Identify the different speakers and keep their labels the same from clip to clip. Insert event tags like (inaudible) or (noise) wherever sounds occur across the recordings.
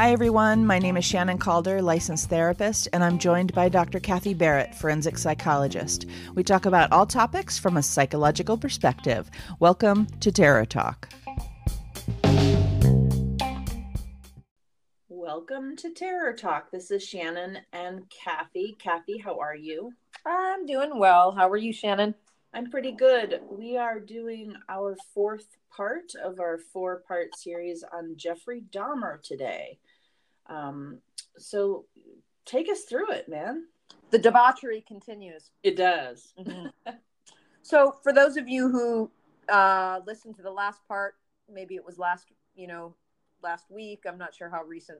Speaker 1: Hi, everyone. My name is Shannon Calder, licensed therapist, and I'm joined by Dr. Kathy Barrett, forensic psychologist. We talk about all topics from a psychological perspective. Welcome to Terror Talk. Welcome to Terror Talk. This is Shannon and Kathy. Kathy, how are you?
Speaker 2: I'm doing well. How are you, Shannon?
Speaker 1: I'm pretty good. We are doing our fourth part of our four part series on Jeffrey Dahmer today. Um, so take us through it, man.
Speaker 2: The debauchery continues.
Speaker 1: It does. (laughs)
Speaker 2: Mm-hmm. so, for those of you who uh, listened to the last part, maybe it was last, you know, last week. I'm not sure how recent.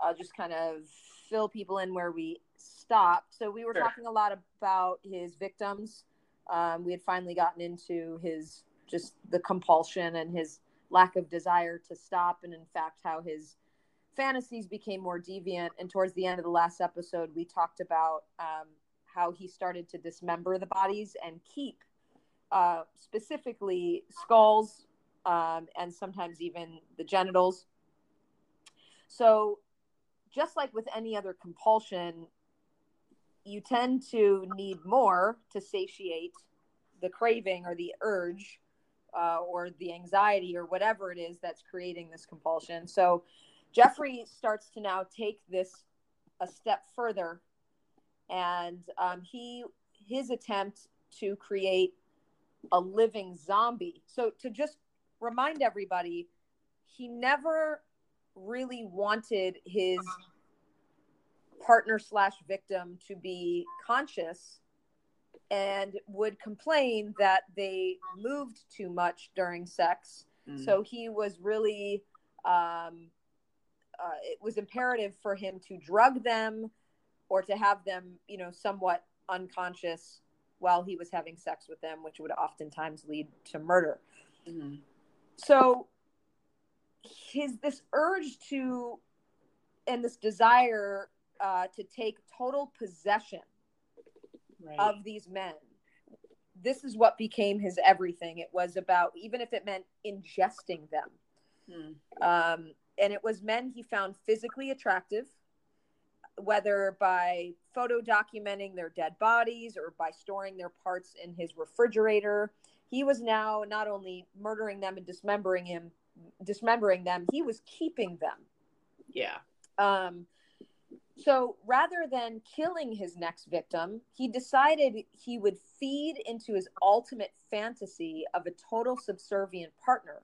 Speaker 2: I'll just kind of fill people in where we stopped. So, we were sure. talking a lot about his victims. Um, we had finally gotten into his just the compulsion and his lack of desire to stop, and in fact, how his fantasies became more deviant. And towards the end of the last episode, we talked about um, how he started to dismember the bodies and keep uh, specifically skulls um, and sometimes even the genitals. So, just like with any other compulsion, you tend to need more to satiate the craving or the urge uh, or the anxiety or whatever it is that's creating this compulsion. So, Jeffrey starts to now take this a step further, and um, he his attempt to create a living zombie. So to just remind everybody, he never really wanted his partner slash victim to be conscious and would complain that they moved too much during sex. Mm. So he was really um, uh, it was imperative for him to drug them or to have them, you know, somewhat unconscious while he was having sex with them, which would oftentimes lead to murder. Mm-hmm. So his this urge to and this desire uh, to take total possession right. of these men. This is what became his everything. It was about even if it meant ingesting them. Mm. Um, and it was men he found physically attractive whether by photo documenting their dead bodies or by storing their parts in his refrigerator. He was now not only murdering them and dismembering him dismembering them he was keeping them.
Speaker 1: Yeah.
Speaker 2: Um so rather than killing his next victim he decided he would feed into his ultimate fantasy of a total subservient partner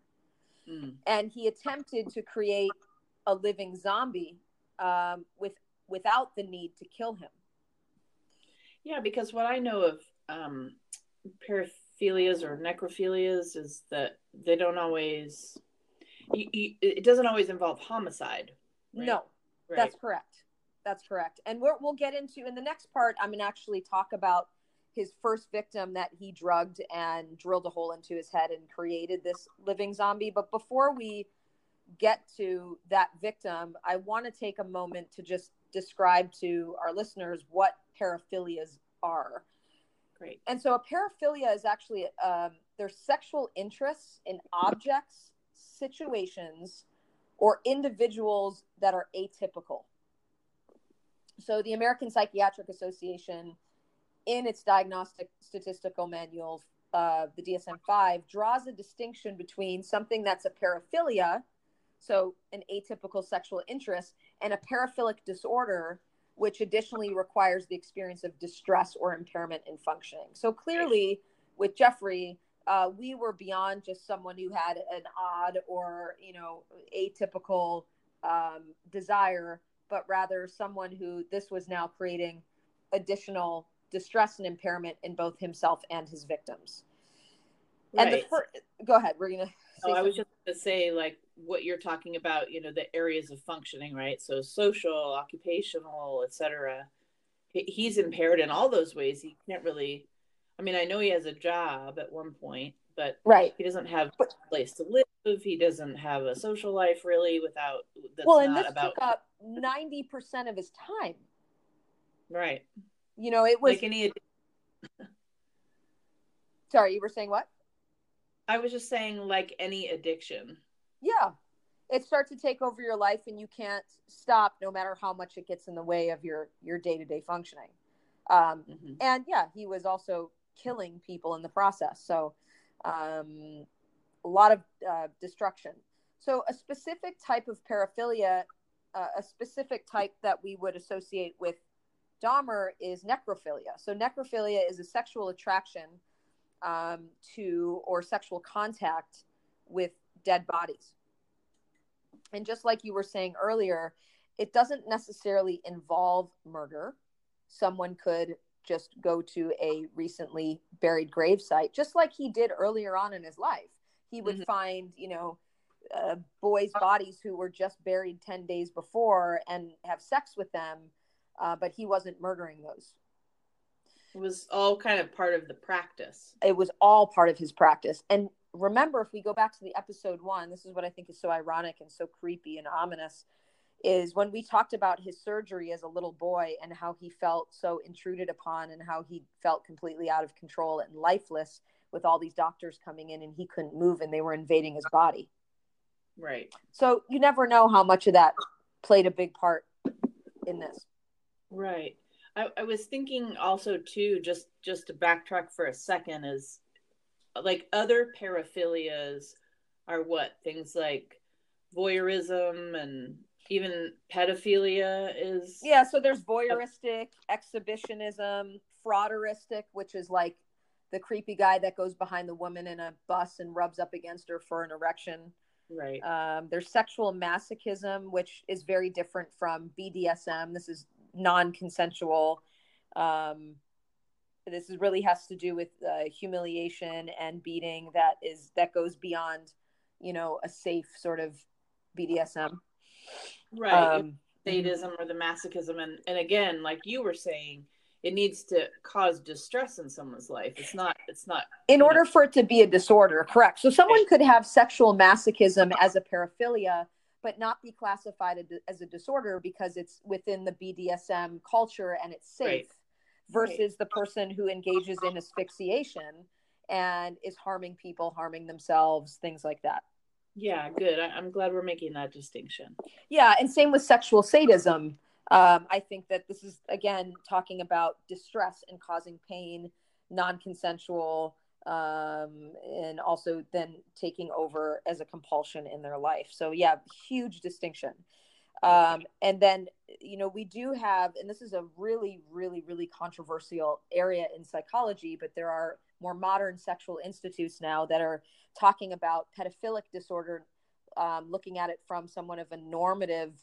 Speaker 2: Mm. And he attempted to create a living zombie um, with without the need to kill him.
Speaker 1: Yeah, because what I know of um, paraphilias or necrophilias is that they don't always. You, you, it doesn't always involve homicide.
Speaker 2: Right? No, right. that's correct. That's correct. And we will get into in the next part. I'm going to actually talk about his first victim that he drugged and drilled a hole into his head and created this living zombie. But before we get to that victim, I want to take a moment to just describe to our listeners what paraphilias are.
Speaker 1: Great.
Speaker 2: And so a paraphilia is actually um, their sexual interests in objects, situations, or individuals that are atypical. So the American Psychiatric Association in its diagnostic statistical manual, uh, the DSM 5, draws a distinction between something that's a paraphilia, so an atypical sexual interest, and a paraphilic disorder, which additionally requires the experience of distress or impairment in functioning. So clearly, with Jeffrey, uh, we were beyond just someone who had an odd or you know atypical um, desire, but rather someone who this was now creating additional distress and impairment in both himself and his victims. Right. And the fir- go ahead, we're gonna.
Speaker 1: oh, I was just to say, like, what you're talking about, you know, the areas of functioning, right? So social, occupational, etc. He's impaired in all those ways. He can't really. I mean, I know he has a job at one point, but
Speaker 2: right,
Speaker 1: he doesn't have a place to live. He doesn't have a social life really without.
Speaker 2: well, and this about... took up ninety percent of his time.
Speaker 1: Right.
Speaker 2: You know, it was
Speaker 1: like any.
Speaker 2: Sorry, you were saying what?
Speaker 1: I was just saying, like any addiction.
Speaker 2: Yeah. It starts to take over your life and you can't stop no matter how much it gets in the way of your your day-to-day functioning. Um, mm-hmm. and yeah, he was also killing people in the process. So um, a lot of uh, destruction. So a specific type of paraphilia, uh, a specific type that we would associate with Dahmer is necrophilia. So necrophilia is a sexual attraction um, to or sexual contact with dead bodies. And just like you were saying earlier, it doesn't necessarily involve murder. Someone could just go to a recently buried gravesite, just like he did earlier on in his life. He would mm-hmm. find, you know, uh, boys' bodies who were just buried 10 days before and have sex with them, uh, but he wasn't murdering those.
Speaker 1: It was all kind of part of the practice.
Speaker 2: It was all part of his practice. And remember, if we go back to the episode one, this is what I think is so ironic and so creepy and ominous is when we talked about his surgery as a little boy and how he felt so intruded upon and how he felt completely out of control and lifeless with all these doctors coming in and he couldn't move and they were invading his body.
Speaker 1: Right.
Speaker 2: So you never know how much of that played a big part in this.
Speaker 1: Right. I, I was thinking also too, just just to backtrack for a second, is like other paraphilias are what? Things like voyeurism and even pedophilia is
Speaker 2: yeah so there's voyeuristic exhibitionism frotteuristic which is like the creepy guy that goes behind the woman in a bus and rubs up against her for an erection.
Speaker 1: Right.
Speaker 2: Um, there's sexual masochism which is very different from bdsm this is non-consensual. Um, this really has to do with uh, humiliation and beating that is that goes beyond, you know, a safe sort of BDSM.
Speaker 1: Right. Um, sadism or the masochism, and and again, like you were saying, it needs to cause distress in someone's life. It's not. It's not.
Speaker 2: In order know. for it to be a disorder, correct. So someone could have sexual masochism as a paraphilia but not be classified as a disorder because it's within the BDSM culture and it's safe right. versus right. the person who engages in asphyxiation and is harming people, harming themselves, things like that.
Speaker 1: Yeah, good. I- am glad we're making that distinction.
Speaker 2: Yeah, and same with sexual sadism. Um, I think that this is again talking about distress and causing pain, non consensual um, and also then taking over as a compulsion in their life. So, yeah, huge distinction. Um, and then, you know, we do have, and this is a really, really, really controversial area in psychology, but there are more modern sexual institutes now that are talking about pedophilic disorder, um, looking at it from somewhat of a normative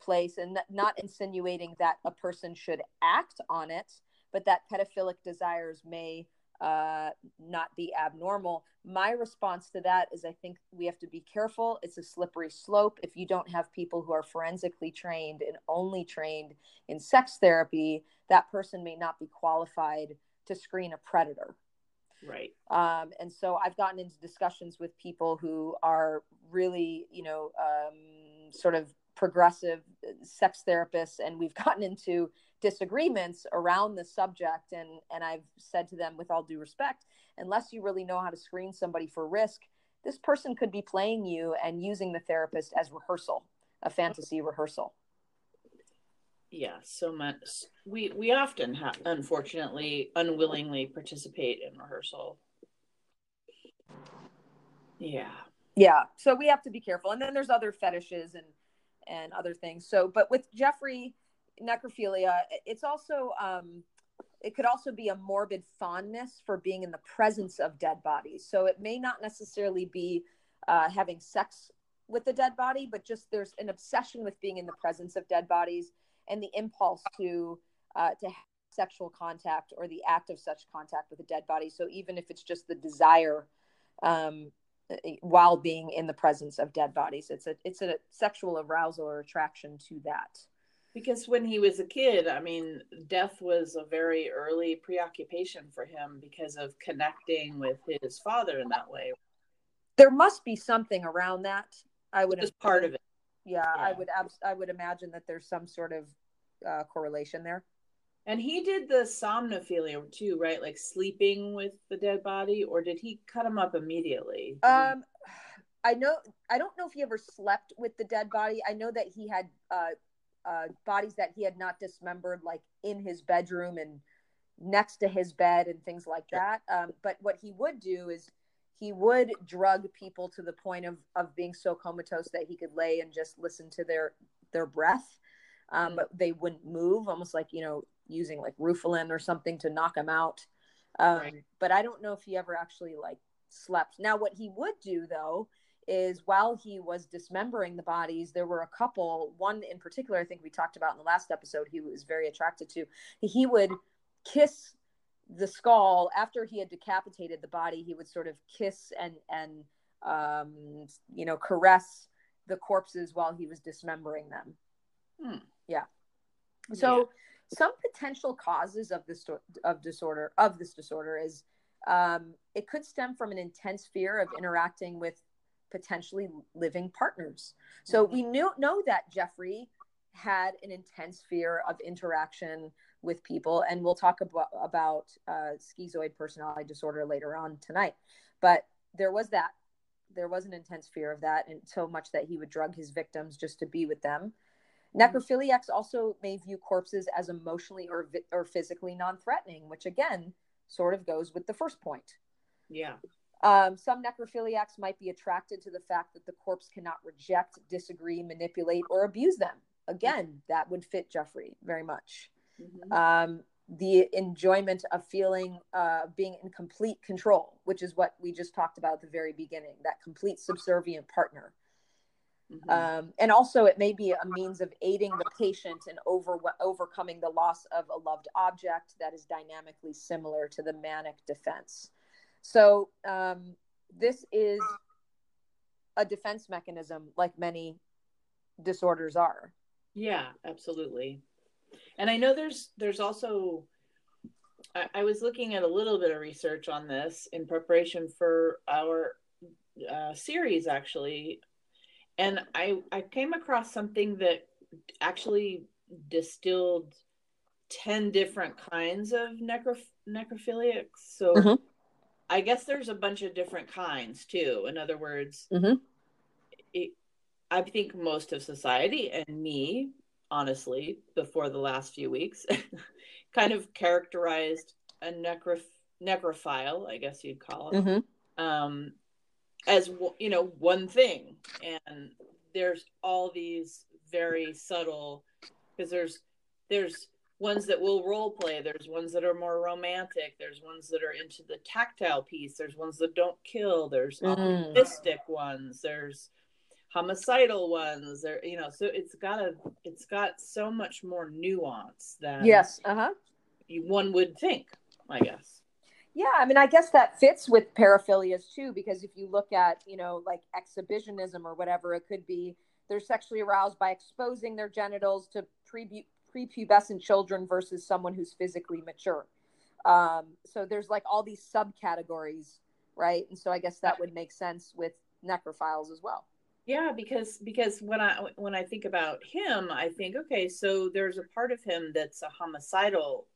Speaker 2: place and not insinuating that a person should act on it, but that pedophilic desires may uh, not be abnormal. My response to that is I think we have to be careful. It's a slippery slope. If you don't have people who are forensically trained and only trained in sex therapy, that person may not be qualified to screen a predator.
Speaker 1: Right.
Speaker 2: Um, and so I've gotten into discussions with people who are really, you know, um, sort of progressive sex therapists, and we've (laughs) gotten into disagreements around the subject and and I've said to them with all due respect unless you really know how to screen somebody for risk this person could be playing you and using the therapist as rehearsal a fantasy rehearsal.
Speaker 1: Yeah so much. We we often have unfortunately unwillingly participate in rehearsal. Yeah.
Speaker 2: Yeah so we have to be careful and then there's other fetishes and and other things. So but with jeffrey necrophilia it's also um, it could also be a morbid fondness for being in the presence of dead bodies. So it may not necessarily be uh, having sex with the dead body but just there's an obsession with being in the presence of dead bodies and the impulse to uh, to have sexual contact or the act of such contact with a dead body. So even if it's just the desire um, while being in the presence of dead bodies. It's a it's a sexual arousal or attraction to that.
Speaker 1: Because when he was a kid, I mean, death was a very early preoccupation for him because of connecting with his father in that way.
Speaker 2: There must be something around that. I would
Speaker 1: just part of it.
Speaker 2: Yeah, yeah, I would I would imagine that there's some sort of uh, correlation there.
Speaker 1: And he did the somnophilia too, right? Like sleeping with the dead body, or did he cut him up immediately?
Speaker 2: Um, I know. I don't know if he ever slept with the dead body. I know that he had uh, uh, bodies that he had not dismembered, like in his bedroom and next to his bed and things like that. Um, but what he would do is he would drug people to the point of of being so comatose that he could lay and just listen to their their breath. Um, mm-hmm. but they wouldn't move, almost like you know using like Rufalin or something to knock him out. Um, right. But I don't know if he ever actually like slept. Now, what he would do though is while he was dismembering the bodies, there were a couple, one in particular, I think we talked about in the last episode, he was very attracted to. He would kiss the skull after he had decapitated the body. He would sort of kiss and, and, um, you know, caress the corpses while he was dismembering them. Hmm. Yeah. So, some potential causes of this of disorder of this disorder is um, it could stem from an intense fear of interacting with potentially living partners. So mm-hmm. we knew, know that Jeffrey had an intense fear of interaction with people, and we'll talk about about uh, schizoid personality disorder later on tonight. But there was that. There was an intense fear of that, and so much that he would drug his victims just to be with them. Necrophiliacs also may view corpses as emotionally or, or physically non threatening, which again sort of goes with the first point.
Speaker 1: Yeah.
Speaker 2: Um, some necrophiliacs might be attracted to the fact that the corpse cannot reject, disagree, manipulate, or abuse them. Again, that would fit Jeffrey very much. Mm-hmm. Um, the enjoyment of feeling uh, being in complete control, which is what we just talked about at the very beginning that complete subservient partner. Mm-hmm. Um, and also, it may be a means of aiding the patient in over, overcoming the loss of a loved object that is dynamically similar to the manic defense. So, um, this is a defense mechanism, like many disorders are.
Speaker 1: Yeah, absolutely. And I know there's there's also I, I was looking at a little bit of research on this in preparation for our uh, series, actually and I I came across something that actually distilled 10 different kinds of necro- necrophiliacs. So mm-hmm. I guess there's a bunch of different kinds too. In other words, mm-hmm. it, I think most of society and me, honestly, before the last few weeks, (laughs) kind of characterized a necro- necrophile, I guess you'd call it, mm-hmm. um, as you know one thing. And there's all these very subtle because there's there's ones that will role play there's ones that are more romantic. There's ones that are into the tactile piece. There's ones that don't kill. There's mm. opportunistic ones. There's homicidal ones. There you know so it's got a it's got so much more nuance than
Speaker 2: yes uh-huh.
Speaker 1: one would think i guess
Speaker 2: yeah, I mean, I guess that fits with paraphilias too, because if you look at, you know, like exhibitionism or whatever, it could be they're sexually aroused by exposing their genitals to pre- prepubescent children versus someone who's physically mature. Um, so there's like all these subcategories, right? And so I guess that would make sense with necrophiles as well.
Speaker 1: Yeah, because because when I when I think about him, I think okay, so there's a part of him that's a homicidal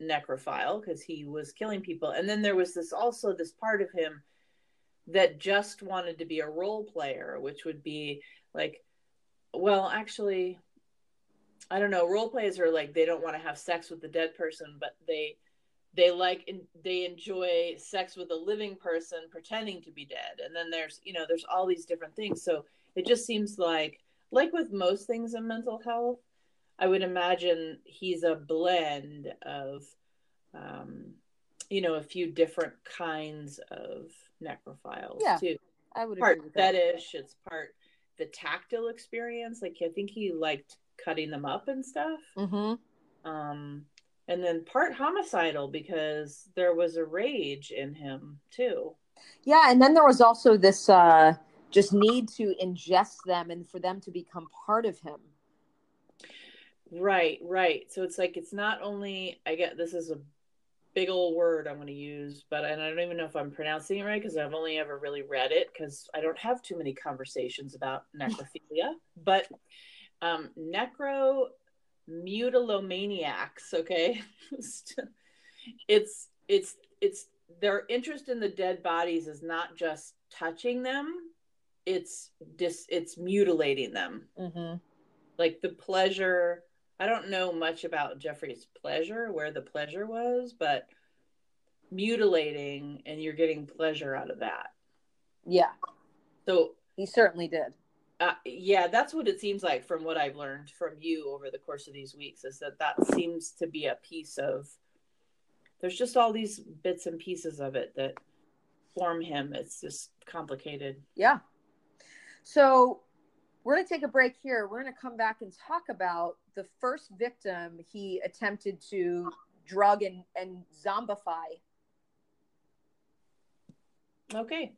Speaker 1: necrophile because he was killing people. And then there was this also this part of him that just wanted to be a role player which would be like well actually i don't know role players are like they don't want to have sex with the dead person but they they like they enjoy sex with a living person pretending to be dead. And then there's you know there's all these different things. So it just seems like like with most things in mental health I would imagine he's a blend of, um, you know, a few different kinds of necrophiles
Speaker 2: yeah,
Speaker 1: too.
Speaker 2: I would
Speaker 1: part fetish. That. It's part the tactile experience. Like I think he liked cutting them up and stuff. Mm-hmm. Um, and then part homicidal because there was a rage in him too.
Speaker 2: Yeah, and then there was also this uh, just need to ingest them and for them to become part of him.
Speaker 1: Right, right. So it's like it's not only I get this is a big old word I'm going to use, but and I don't even know if I'm pronouncing it right because I've only ever really read it because I don't have too many conversations about (laughs) necrophilia. but um, necro mutilomaniacs, okay, (laughs) it's it's it's their interest in the dead bodies is not just touching them; it's dis it's mutilating them.
Speaker 2: Mm-hmm.
Speaker 1: Like the pleasure I don't know much about Jeffrey's pleasure, where the pleasure was, but mutilating and you're getting pleasure out of that.
Speaker 2: Yeah.
Speaker 1: So
Speaker 2: he certainly did.
Speaker 1: Uh, yeah, that's what it seems like from what I've learned from you over the course of these weeks is that that seems to be a piece of there's just all these bits and pieces of it that form him. It's just complicated.
Speaker 2: Yeah. So we're going to take a break here. We're going to come back and talk about the first victim he attempted to drug and, and zombify.
Speaker 1: Okay.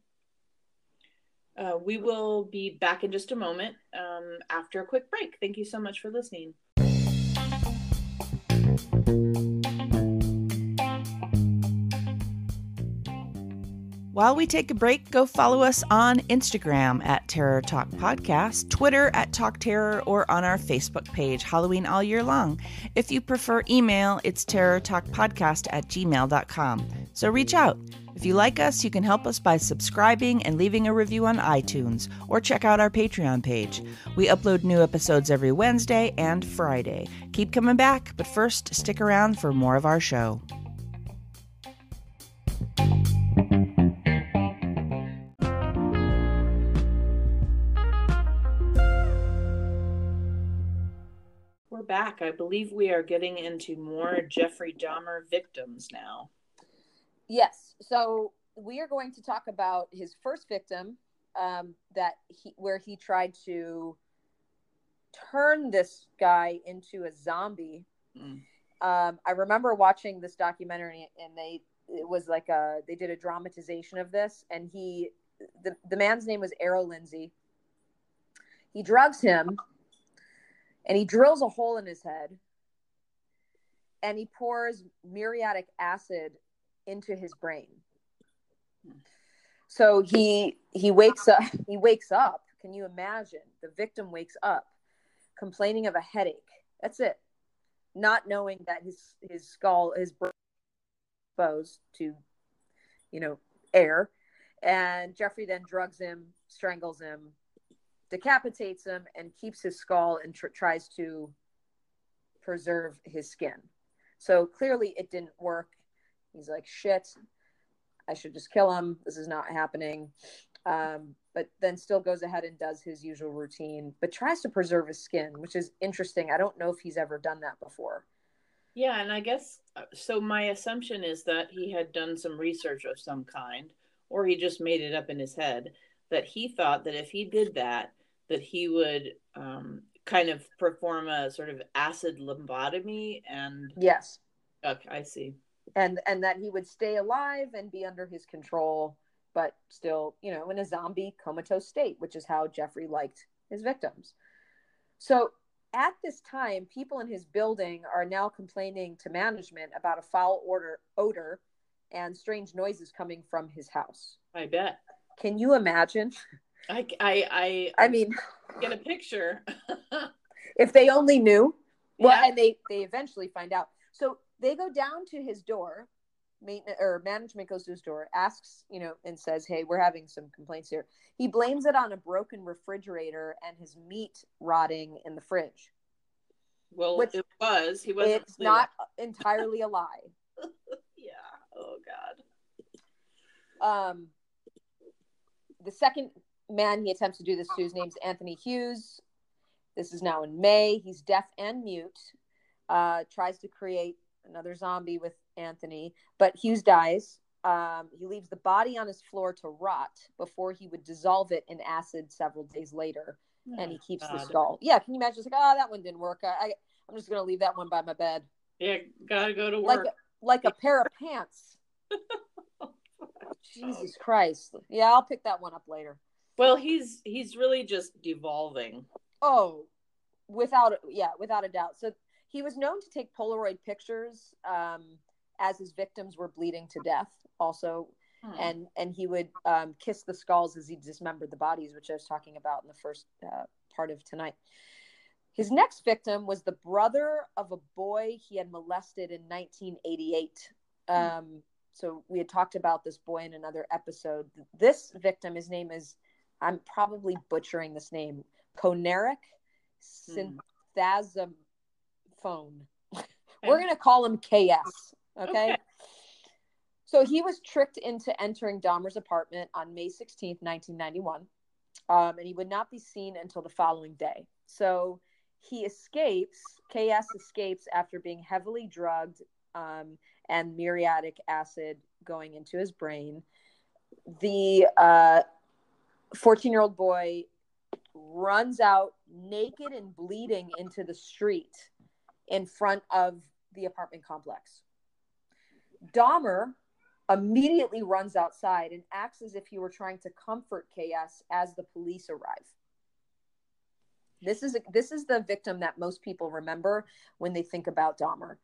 Speaker 1: Uh, we will be back in just a moment um, after a quick break. Thank you so much for listening.
Speaker 3: While we take a break, go follow us on Instagram at Terror Talk Podcast, Twitter at Talk Terror, or on our Facebook page, Halloween All Year Long. If you prefer email, it's terrortalkpodcast at gmail.com. So reach out. If you like us, you can help us by subscribing and leaving a review on iTunes, or check out our Patreon page. We upload new episodes every Wednesday and Friday. Keep coming back, but first, stick around for more of our show.
Speaker 1: Back. I believe we are getting into more Jeffrey Dahmer victims now.
Speaker 2: Yes. So we are going to talk about his first victim, um, that he where he tried to turn this guy into a zombie. Mm. Um, I remember watching this documentary, and they it was like a they did a dramatization of this, and he the the man's name was Errol Lindsey. He drugs him and he drills a hole in his head and he pours muriatic acid into his brain. So he he wakes up he wakes up. Can you imagine? The victim wakes up complaining of a headache. That's it. Not knowing that his his skull is exposed to you know air. And jeffrey then drugs him strangles him decapitates him and keeps his skull and tr- tries to preserve his skin. So clearly it didn't work. He's like, shit, I should just kill him. This is not happening. Um, but then still goes ahead and does his usual routine, but tries to preserve his skin, which is interesting. I don't know if he's ever done that before.
Speaker 1: Yeah, and I guess uh, so. My assumption is that he had done some research of some kind, or he just made it up in his head that he thought that if he did that, that he would um, kind of perform a sort of acid lobotomy and
Speaker 2: yes.
Speaker 1: Okay i see.
Speaker 2: And and that he would stay alive and be under his control but still you know in a zombie comatose state which is how jeffrey liked his victims. So at this time people in his building are now complaining to management about a foul order odor and strange noises coming from his house.
Speaker 1: I bet
Speaker 2: can you imagine
Speaker 1: I, I, I,
Speaker 2: I mean,
Speaker 1: get a picture. (laughs)
Speaker 2: if they only knew. Well, yeah. and they they eventually find out. So they go down to his door. Maintenance or management goes to his door, asks, you know, and says, "Hey, we're having some complaints here." He blames it on a broken refrigerator and his meat rotting in the fridge.
Speaker 1: Well, Which it was. He wasn't.
Speaker 2: It's not entirely a lie. (laughs)
Speaker 1: yeah. Oh
Speaker 2: God. Um. The second man he attempts to do this to. His name's Anthony Hughes. This is now in May. He's deaf and mute. Uh, tries to create another zombie with Anthony, but Hughes dies. Um, he leaves the body on his floor to rot before he would dissolve it in acid several days later, oh, and he keeps God. the skull. Yeah, can you imagine? It's like, oh, that one didn't work. I, I, am just gonna leave that one by my bed.
Speaker 1: Yeah, gotta go to work.
Speaker 2: Like a, like a pair of pants. (laughs) Jesus Christ. Yeah, I'll pick that one up later.
Speaker 1: Well, he's he's really just devolving.
Speaker 2: Oh, without yeah, without a doubt. So he was known to take Polaroid pictures um, as his victims were bleeding to death. Also,
Speaker 1: Hmm.
Speaker 2: and and he would um, kiss the skulls as he dismembered the bodies, which I was talking about in the first uh, part of tonight. His next victim was the brother of a boy he had molested in 1988. Um, so we had talked about this boy in another episode. This victim, his name is, I'm probably butchering this name,
Speaker 1: Hmm.
Speaker 2: Sinthasomphone. (laughs) We're going to call him KS. Okay?
Speaker 1: Okay. (laughs)
Speaker 2: So he was tricked into entering Dahmer's apartment on May 16th, 1991. Um, and he would not be seen until the following day. So he escapes, KS escapes after being heavily drugged um, and muriatic acid going into his brain. The 14 year old boy runs out naked and bleeding into the street in front of the apartment complex. Dahmer immediately runs outside and acts as if he were trying to comfort KS as the police arrive. This is this is the victim that most people remember when they think about Dahmer.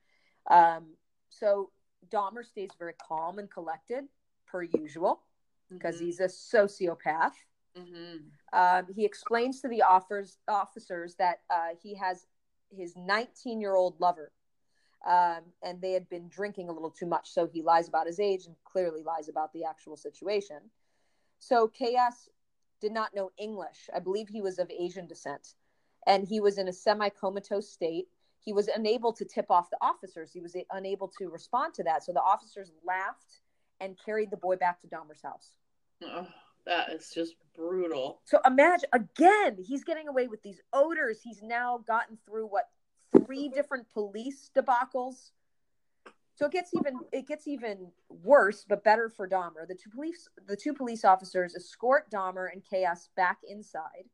Speaker 2: Um, so Dahmer stays very calm and collected, per usual, because
Speaker 1: Mhm.
Speaker 2: he's a sociopath.
Speaker 1: Mhm.
Speaker 2: Um, he explains to the offers, officers that uh, he has his 19 year old lover um, and they had been drinking a little too much. So he lies about his age and clearly lies about the actual situation. So KS did not know English. I believe he was of Asian descent and he was in a semi comatose state. He was unable to tip off the officers. He was unable to respond to that. So the officers laughed and carried the boy back to Dahmer's house.
Speaker 1: Oh, that is just brutal.
Speaker 2: So imagine again, he's getting away with these odors. He's now gotten through what three different police debacles. So it gets even it gets even worse, but better for Dahmer. The two police the two police officers escort Dahmer and KS back inside.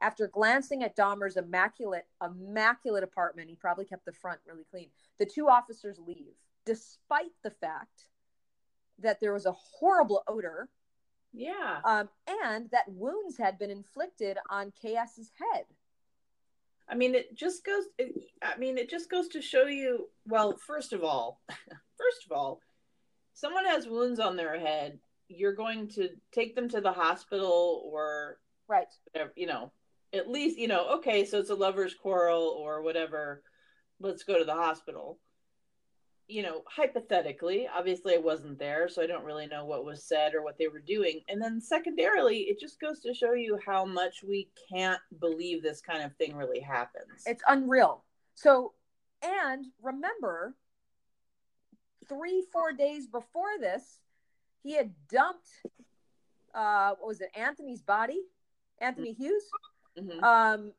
Speaker 2: After glancing at Dahmer's immaculate immaculate apartment, he probably kept the front really clean. The two officers leave, despite the fact that there was a horrible odor
Speaker 1: Yeah.
Speaker 2: um, and that wounds had been inflicted on KS's head.
Speaker 1: I mean, it just goes. It, I mean, it just goes to show you. Well, first of all, (laughs) first of all, someone has wounds on their head. You're going to take them to the hospital, or
Speaker 2: Right.
Speaker 1: whatever, you know, at least you know. Okay, so it's a lovers' quarrel or whatever. Let's go to the hospital. You know, hypothetically, obviously, I wasn't there, so I don't really know what was said or what they were doing. And then, secondarily, it just goes to show you how much we can't believe this kind of thing really happens.
Speaker 2: It's unreal. So, and remember, three, four days before this, he had dumped, uh, what was it, Anthony's body? Anthony Hughes?
Speaker 1: Mhm.
Speaker 2: Um,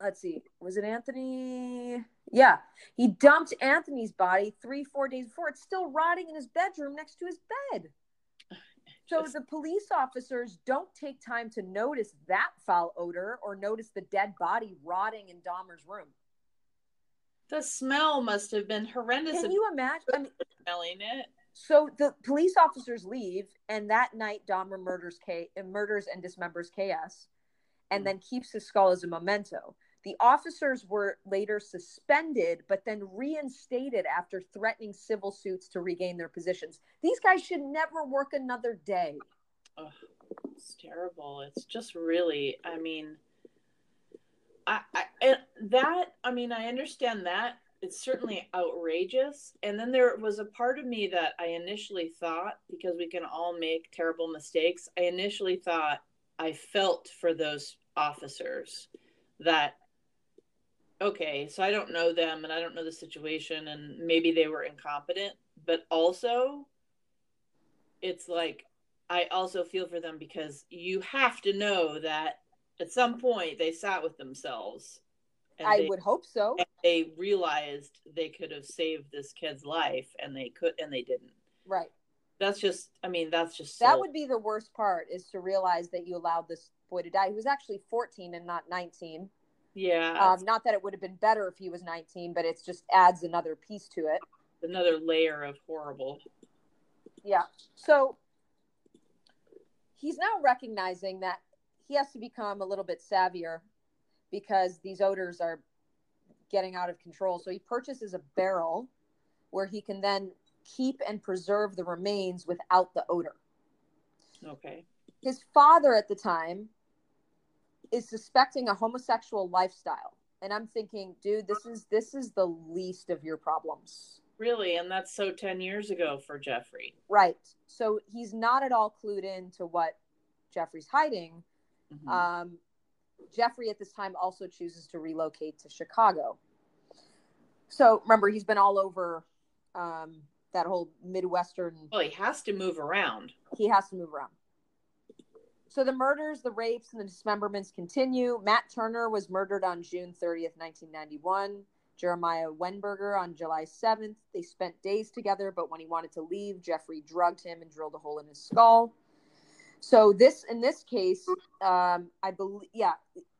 Speaker 2: let's see, was it Anthony? Yeah, he dumped Anthony's body three, four days before. It's still rotting in his bedroom next to his bed. So
Speaker 1: Just-
Speaker 2: the police officers don't take time to notice that foul odor or notice the dead body rotting in Dahmer's room.
Speaker 1: The smell must have been horrendous.
Speaker 2: Can you imagine? I mean,
Speaker 1: smelling it?
Speaker 2: so the police officers leave, and that night Dahmer murders K, murders and dismembers KS, and hmm. then keeps his skull as a memento. The officers were later suspended, but then reinstated after threatening civil suits to regain their positions. These guys should never work another day.
Speaker 1: Ugh, it's terrible. It's just really. I mean, I, I and that. I mean, I understand that. It's certainly outrageous. And then there was a part of me that I initially thought, because we can all make terrible mistakes, I initially thought I felt for those officers that okay, so I don't know them and I don't know the situation and maybe they were incompetent, but also it's like I also feel for them because you have to know that at some point they sat with themselves and
Speaker 2: I
Speaker 1: they,
Speaker 2: would hope so.
Speaker 1: they realized they could have saved this kid's life and they could and they didn't.
Speaker 2: Right.
Speaker 1: That's just I mean that's just
Speaker 2: That would be the worst part is to realize that you allowed this boy to die. He was actually 14 and not 19.
Speaker 1: yeah
Speaker 2: Um, not that it would have been better if he was 19, but it just adds another piece to it.
Speaker 1: another layer of horrible.
Speaker 2: Yeah. So he's now recognizing that he has to become a little bit savvier because these odors are getting out of control. So he purchases a barrel where he can then keep and preserve the remains without the odor.
Speaker 1: Okay.
Speaker 2: His father at the time is suspecting a homosexual lifestyle. And I'm thinking, dude, this is this is the least of your problems.
Speaker 1: Really? And that's so 10 years ago for Jeffrey.
Speaker 2: Right. So he's not at all clued in to what Jeffrey's hiding.
Speaker 1: Mhm.
Speaker 2: Um, Jeffrey at this time also chooses to relocate to Chicago. So remember, he's been all over um, that whole Midwestern.
Speaker 1: well, he has to move around.
Speaker 2: He has to move around. So the murders, the rapes, and the dismemberments continue. Matt Turner was murdered on June 30th, 1991. Jeremiah Weinberger on July 7th. They spent days together, but when he wanted to leave, Jeffrey drugged him and drilled a hole in his skull. So this, in this case, um, I believe, yeah,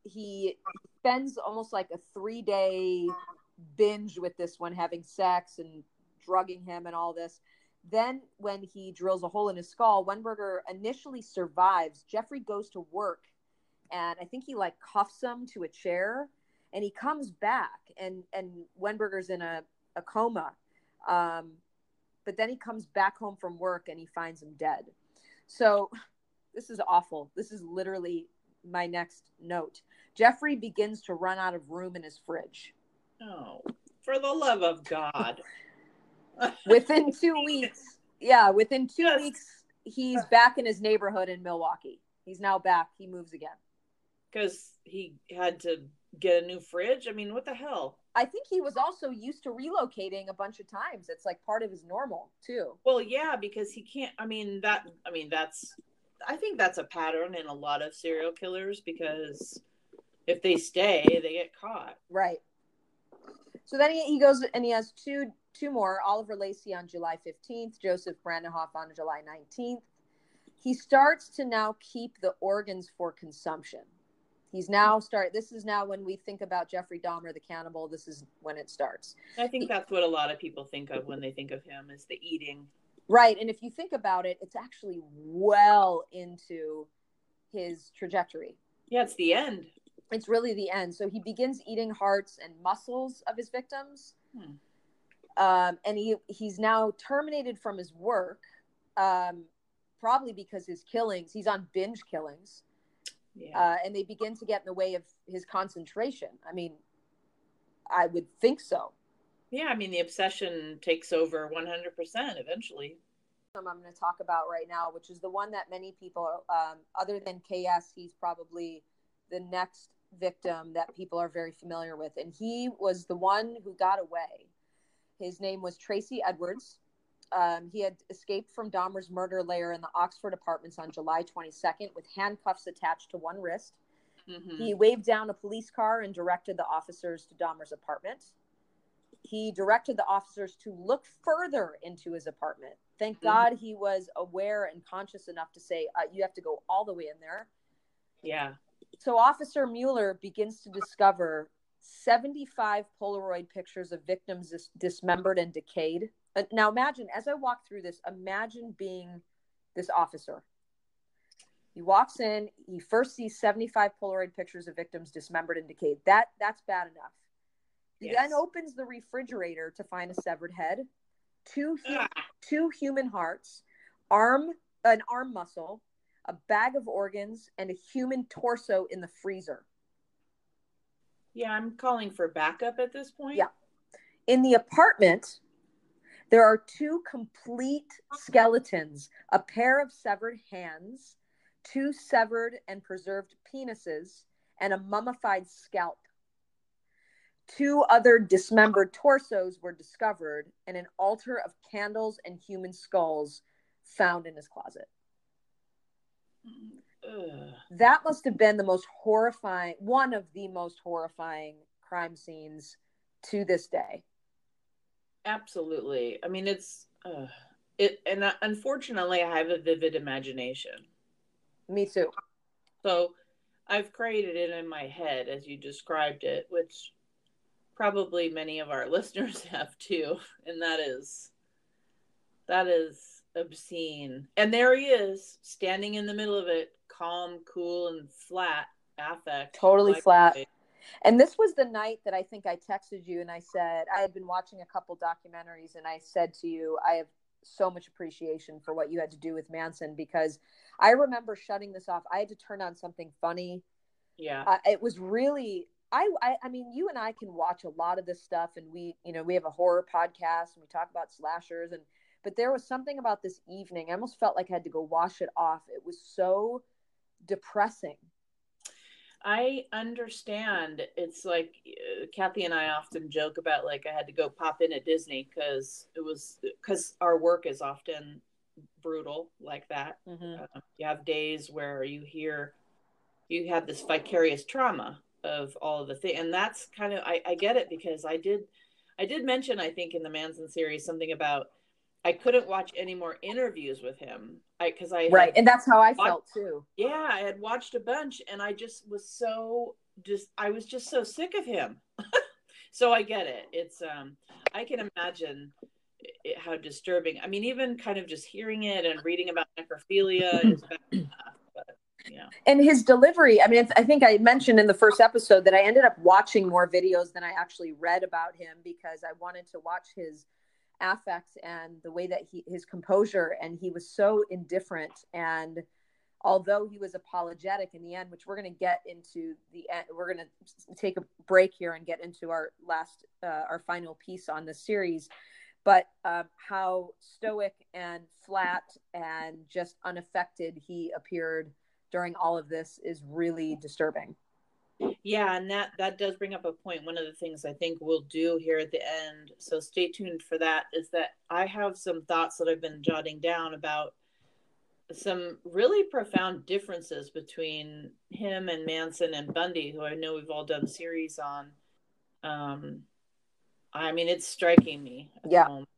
Speaker 2: he spends almost like a three day binge with this one, having sex and drugging him and all this. Then, when he drills a hole in his skull, Weinberger initially survives. Jeffrey goes to work, and I think he like cuffs him to a chair, and he comes back, and and Weinberger's in a, a coma. Um, but then he comes back home from work, and he finds him dead. So, this is awful. This is literally my next note. Jeffrey begins to run out of room in his fridge.
Speaker 1: Oh, for the love of God. (laughs)
Speaker 2: within two (laughs) weeks yeah within two
Speaker 1: Yes.
Speaker 2: weeks he's back in his neighborhood in milwaukee he's now back he moves again
Speaker 1: Because he had to get a new fridge. I mean, what the hell?
Speaker 2: i think he was also used to relocating a bunch of times it's like part of his normal too
Speaker 1: Well, yeah, because he can't. I mean, that, I mean, that's, I think that's a pattern in a lot of serial killers because if they stay, they get caught.
Speaker 2: right so then he, he goes and he has two two more oliver lacy on july 15th joseph bradehoft on july 19th he starts to now keep the organs for consumption he's now start this is now when we think about jeffrey dahmer the cannibal this is when it starts
Speaker 1: I think that's what a lot of people think of when they think of him is the eating.
Speaker 2: Right. And if you think about it, it's actually well into his trajectory.
Speaker 1: Yeah, it's the end.
Speaker 2: It's really the end. So he begins eating hearts and muscles of his victims.
Speaker 1: Hmm.
Speaker 2: Um, and he, he's now terminated from his work, um, probably because his killings, he's on binge killings,
Speaker 1: Yeah.
Speaker 2: uh, and they begin to get in the way of his concentration. I mean, I would think so.
Speaker 1: yeah, I mean, the obsession takes over 100% eventually.
Speaker 2: I'm going to talk about right now, which is the one that many people, um, other than KS, he's probably the next victim that people are very familiar with. And he was the one who got away. His name was Tracy Edwards. Um, he had escaped from Dahmer's murder lair in the Oxford apartments on July 22nd with handcuffs attached to one wrist.
Speaker 1: Mhm.
Speaker 2: He waved down a police car and directed the officers to Dahmer's apartment. He directed the officers to look further into his apartment. Thank
Speaker 1: Mhm.
Speaker 2: God he was aware and conscious enough to say, uh, You have to go all the way in there.
Speaker 1: Yeah.
Speaker 2: So, Officer Mueller begins to discover 75 Polaroid pictures of victims dis- dismembered and decayed. Uh, Now, imagine, as I walk through this, imagine being this officer. He walks in, he first sees 75 Polaroid pictures of victims dismembered and decayed. That that's bad enough. He
Speaker 1: Yes.
Speaker 2: then opens the refrigerator to find a severed head, two two human hearts, arm an arm muscle, a bag of organs, and a human torso in the freezer.
Speaker 1: Yeah, I'm calling for backup at this point.
Speaker 2: Yeah. In the apartment, there are two complete skeletons, a pair of severed hands, two severed and preserved penises, and a mummified scalp. Two other dismembered torsos were discovered, and an altar of candles and human skulls found in his closet. Mm-hmm.
Speaker 1: Ugh.
Speaker 2: That must have been the most horrifying, one of the most horrifying crime scenes to this day.
Speaker 1: Absolutely. I mean, it's uh, it, and uh, unfortunately, I have a vivid imagination.
Speaker 2: Me too.
Speaker 1: So I've created it in my head as you described it, which probably many of our (laughs) listeners have too. And that is, that is obscene. And there he is, standing in the middle of it, calm, cool, and flat affect.
Speaker 2: Totally
Speaker 1: Like,
Speaker 2: flat. And this was the night that I think I texted you and I said, I had been watching a couple documentaries and I said to you, I have so much appreciation for what you had to do with Manson because I remember shutting this off. I had to turn on something funny.
Speaker 1: Yeah.
Speaker 2: Uh, it was really, I, I, I mean, you and I can watch a lot of this stuff and we, you know, we have a horror podcast and we talk about slashers and, but there was something about this evening. I almost felt like I had to go wash it off. It was so depressing.
Speaker 1: I understand. It's like uh, Kathy and I often joke about like I had to go pop in at Disney because it was because our work is often brutal like that.
Speaker 2: Mm-hmm.
Speaker 1: Uh, you have days where you hear you have this vicarious trauma of all of the thing, and that's kind of I, I get it because I did I did mention I think in the Manson series something about I couldn't watch any more interviews with him. I because I
Speaker 2: Right. And that's how I
Speaker 1: What?
Speaker 2: felt too.
Speaker 1: yeah i had watched a bunch and i just was so just i was just so sick of him (laughs) so i get it it's um i can imagine it, how disturbing i mean even kind of just hearing it and reading about necrophilia is bad enough but yeah
Speaker 2: and his delivery i mean i think i mentioned in the first episode that i ended up watching more videos than i actually read about him because i wanted to watch his affect and the way that he his composure and he was so indifferent and although he was apologetic in the end which we're going to get into the end we're going to take a break here and get into our last uh, our final piece on the series but um, how stoic and flat and just unaffected he appeared during all of this is really disturbing.
Speaker 1: Yeah and that that does bring up a point. one of the things i think we'll do here at the end so stay tuned for that is that i have some thoughts that i've been jotting down about some really profound differences between him and manson and bundy who i know we've all done series on um i mean it's striking me
Speaker 2: Yeah.
Speaker 1: moment.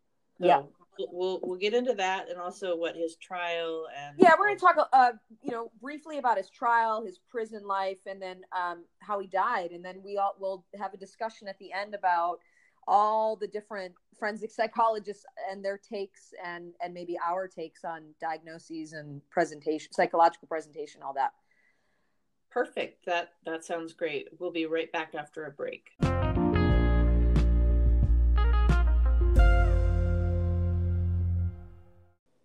Speaker 1: So
Speaker 2: Yeah.
Speaker 1: We'll, we'll we'll get into that and also what his trial and
Speaker 2: Yeah, we're going to talk, uh, you know, briefly about his trial, his prison life, and then um, how he died, and then we all will have a discussion at the end about all the different forensic psychologists and their takes, and and maybe our takes on diagnoses and presentation, psychological presentation, all that.
Speaker 1: perfect. That that sounds great. We'll be right back after a break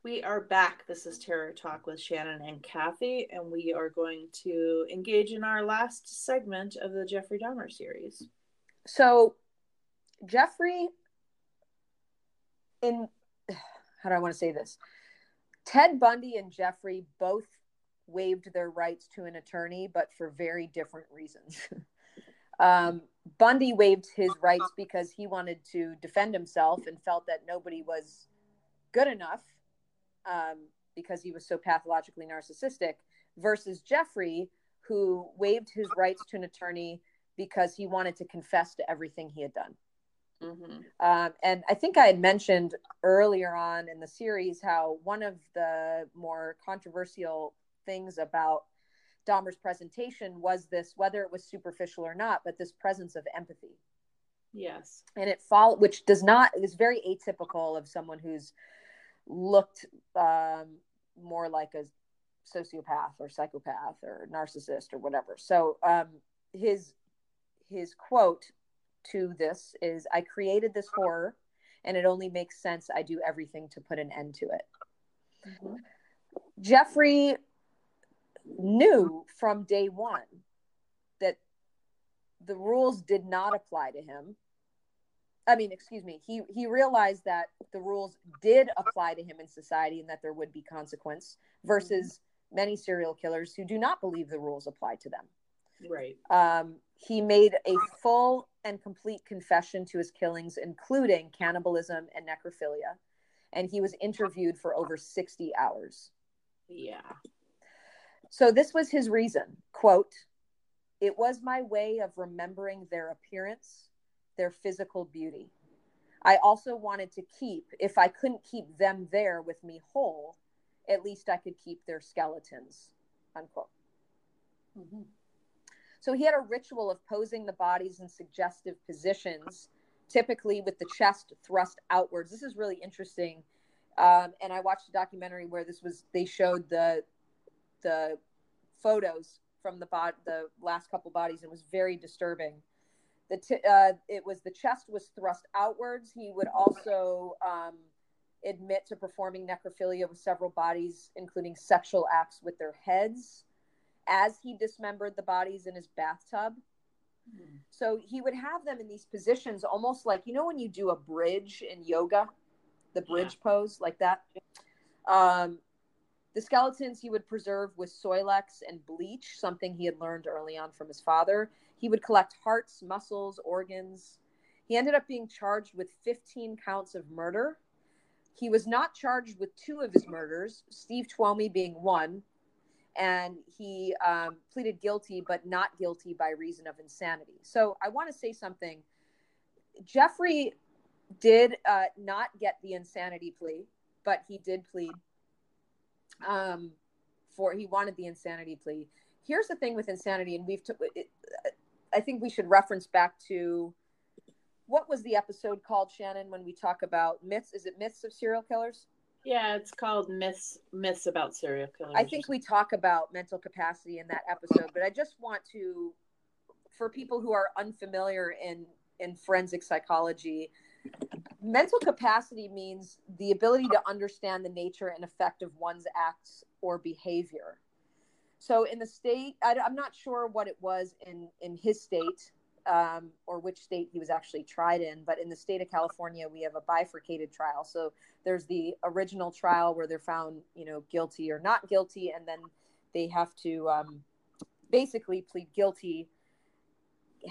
Speaker 1: We are back. This is Terror Talk with Shannon and Kathy, and we are going to engage in our last segment of the Jeffrey Dahmer series.
Speaker 2: So, Jeffrey, in how do I want to say this? Ted Bundy and Jeffrey both waived their rights to an attorney, but for very different reasons. (laughs) um, Bundy waived his rights because he wanted to defend himself and felt that nobody was good enough um, because he was so pathologically narcissistic, versus Jeffrey, who waived his rights to an attorney because he wanted to confess to everything he had done.
Speaker 1: Mm-hmm.
Speaker 2: Um, and I think I had mentioned earlier on in the series how one of the more controversial things about Dahmer's presentation was this, whether it was superficial or not, but this presence of empathy.
Speaker 1: Yes.
Speaker 2: And it fall, which does not is very atypical of someone who's looked um, more like a sociopath or psychopath or narcissist or whatever. So um, his his quote to this is I created this horror and it only makes sense I do everything to put an end to it.
Speaker 1: Mm-hmm.
Speaker 2: Jeffrey knew from day 1 that the rules did not apply to him. I mean, excuse me, he he realized that the rules did apply to him in society and that there would be consequence versus many serial killers who do not believe the rules apply to them.
Speaker 1: Right.
Speaker 2: Um, he made a full and complete confession to his killings, including cannibalism and necrophilia. And he was interviewed for over 60 hours.
Speaker 1: Yeah.
Speaker 2: So this was his reason quote, it was my way of remembering their appearance, their physical beauty. I also wanted to keep, if I couldn't keep them there with me whole, at least I could keep their skeletons. Unquote.
Speaker 1: Mm-hmm.
Speaker 2: So he had a ritual of posing the bodies in suggestive positions, typically with the chest thrust outwards. This is really interesting. Um, and I watched a documentary where this was they showed the the photos from the bod- the last couple bodies and it was very disturbing. The t- uh, it was the chest was thrust outwards. He would also um, admit to performing necrophilia with several bodies, including sexual acts with their heads, as he dismembered the bodies in his bathtub. Mm. So he would have them in these positions, almost like you know when you do a bridge in yoga, the bridge yeah. pose like that. Um, the skeletons he would preserve with Soilex and bleach, something he had learned early on from his father. He would collect hearts, muscles, organs. He ended up being charged with 15 counts of murder. He was not charged with two of his murders, Steve Tuomi being one, and he um, pleaded guilty, but not guilty by reason of insanity. So I want to say something. Jeffrey did uh, not get the insanity plea, but he did plead um, for he wanted the insanity plea. Here's the thing with insanity, and we've t- it, I think we should reference back to what was the episode called, Shannon, when we talk about myths? Is it myths of serial killers?
Speaker 1: Yeah, it's called myths myths about serial killers.
Speaker 2: I think we talk about mental capacity in that episode, but I just want to, for people who are unfamiliar in in forensic psychology, mental capacity means the ability to understand the nature and effect of one's acts or behavior. So in the state, I, am not sure what it was in in his state um, or which state he was actually tried in, but in the state of California, we have a bifurcated trial. So there's the original trial where they're found, you know, guilty or not guilty, and then they have to um, basically plead guilty,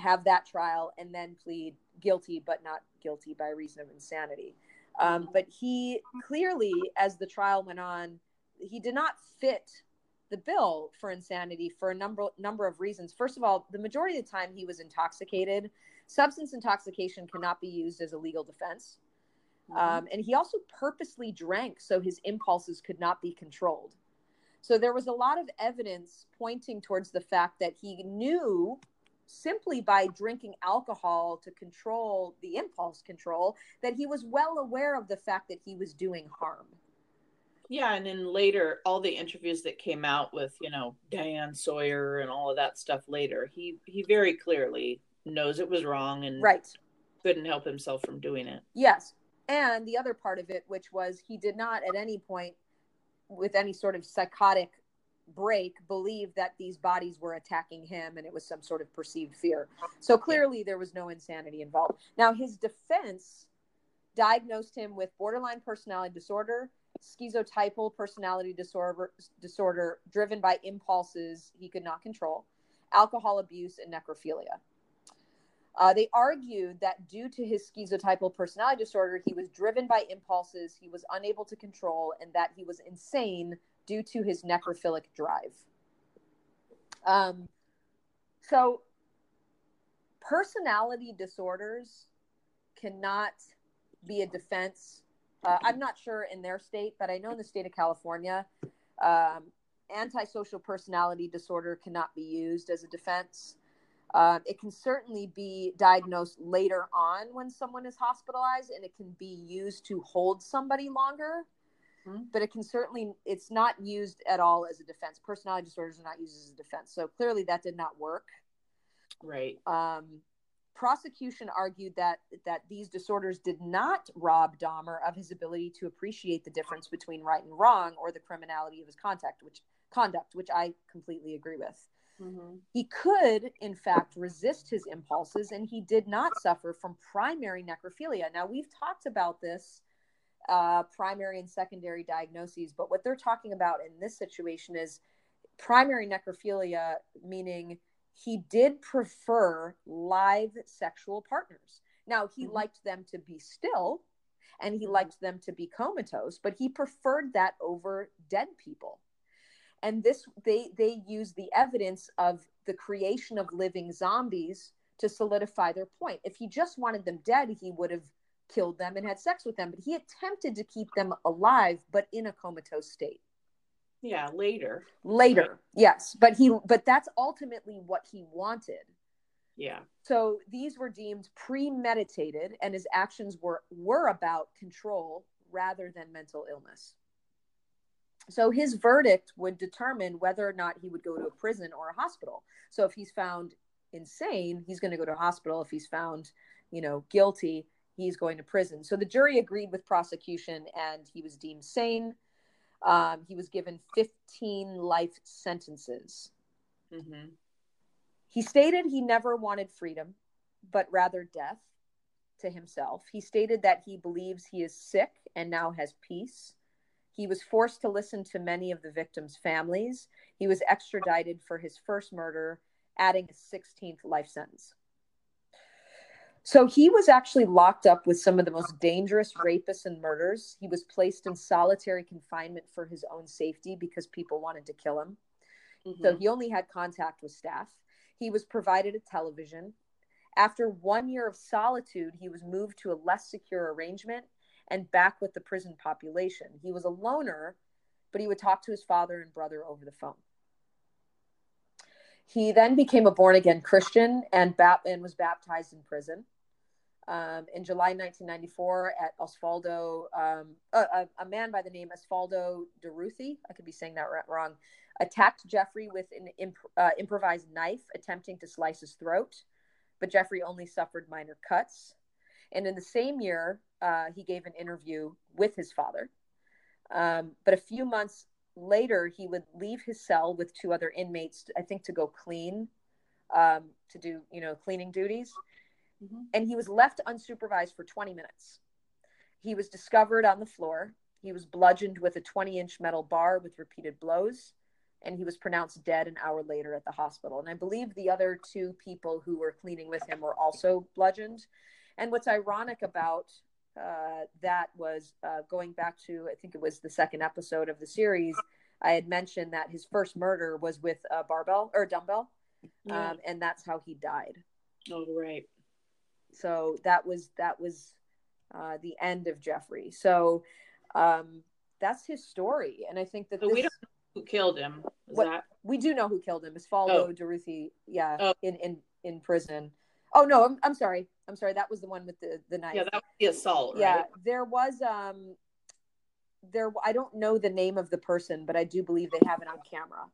Speaker 2: have that trial, and then plead guilty but not guilty by reason of insanity. Um, but he clearly, as the trial went on, he did not fit the bill for insanity for a number number of reasons. First of all, the majority of the time he was intoxicated. Substance intoxication cannot be used as a legal defense. Mm-hmm. Um, and he also purposely drank so his impulses could not be controlled. So there was a lot of evidence pointing towards the fact that he knew simply by drinking alcohol to control the impulse control that he was well aware of the fact that he was doing harm.
Speaker 1: Yeah, and then later, all the interviews that came out with you know Diane Sawyer and all of that stuff later, he he very clearly knows it was wrong and
Speaker 2: right
Speaker 1: couldn't help himself from doing it.
Speaker 2: Yes, and the other part of it, which was he did not at any point, with any sort of psychotic break believed that these bodies were attacking him and it was some sort of perceived fear. So clearly there was no insanity involved. Now his defense diagnosed him with borderline personality disorder, schizotypal personality disorder disorder driven by impulses he could not control, alcohol abuse and necrophilia. Uh, they argued that due to his schizotypal personality disorder, he was driven by impulses he was unable to control, and that he was insane due to his necrophilic drive. Um, so, personality disorders cannot be a defense. Uh, I'm not sure in their state, but I know in the state of California, um, antisocial personality disorder cannot be used as a defense. Uh, it can certainly be diagnosed later on when someone is hospitalized, and it can be used to hold somebody longer. Mm-hmm. But it can certainly, it's not used at all as a defense. Personality disorders are not used as a defense. So clearly that did not work.
Speaker 1: Right.
Speaker 2: Um, prosecution argued that that these disorders did not rob Dahmer of his ability to appreciate the difference between right and wrong or the criminality of his contact, which conduct, which I completely agree with. Mm-hmm. He could, in fact, resist his impulses, and he did not suffer from primary necrophilia. Now, we've talked about this uh, primary and secondary diagnoses. But what they're talking about in this situation is primary necrophilia, meaning he did prefer live sexual partners. Now, he mm-hmm. liked them to be still and he mm-hmm. liked them to be comatose, but he preferred that over dead people. And this, they, they use the evidence of the creation of living zombies to solidify their point. If he just wanted them dead, he would have killed them and had sex with them, but he attempted to keep them alive, but in a comatose state.
Speaker 1: Yeah, later.
Speaker 2: Later, right. yes, but he, but that's ultimately what he wanted.
Speaker 1: Yeah.
Speaker 2: So these were deemed premeditated, and his actions were were about control rather than mental illness. So his verdict would determine whether or not he would go to a prison or a hospital. So if he's found insane, he's going to go to a hospital. If he's found, you know, guilty, he's going to prison. So the jury agreed with prosecution and he was deemed sane. Um, he was given 15 life sentences.
Speaker 1: Mm-hmm.
Speaker 2: He stated he never wanted freedom, but rather death to himself. He stated that he believes he is sick and now has peace. He was forced to listen to many of the victims' families. He was extradited for his first murder, adding a 16th life sentence. So he was actually locked up with some of the most dangerous rapists and murders. He was placed in solitary confinement for his own safety because people wanted to kill him. Mm-hmm. So he only had contact with staff. He was provided a television. After one year of solitude, he was moved to a less secure arrangement and back with the prison population. He was a loner, but he would talk to his father and brother over the phone. He then became a born again Christian and, bap- and was baptized in prison. Um, in July 1994, at Osvaldo, um, a, a, man by the name Osvaldo Durruthy, I could be saying that wrong, attacked Jeffrey with an imp- uh, improvised knife, attempting to slice his throat, but Jeffrey only suffered minor cuts. And in the same year, uh, he gave an interview with his father. Um, but a few months later, he would leave his cell with two other inmates, I think, to go clean, um, to do, you know, cleaning duties. Mm-hmm. And he was left unsupervised for 20 minutes. He was discovered on the floor. He was bludgeoned with a 20 inch metal bar with repeated blows and he was pronounced dead an hour later at the hospital. And I believe the other two people who were cleaning with him were also bludgeoned. And what's ironic about uh, that was uh, going back to, I think it was the second episode of the series, I had mentioned that his first murder was with a barbell or a dumbbell, um, and that's how he died.
Speaker 1: Oh, right.
Speaker 2: So that was that was uh, the end of Jeffrey. So um, that's his story, and I think that
Speaker 1: so
Speaker 2: this,
Speaker 1: we don't who killed him. What, that...
Speaker 2: We do know who killed him. Osvaldo oh. Durruthy, yeah, oh. in, in in prison. Oh no, I'm, I'm sorry. I'm sorry. That was the one with the the knife.
Speaker 1: Yeah, that was the assault.
Speaker 2: Yeah, there was um, there. I don't know the name of the person, but I do believe they have it on camera.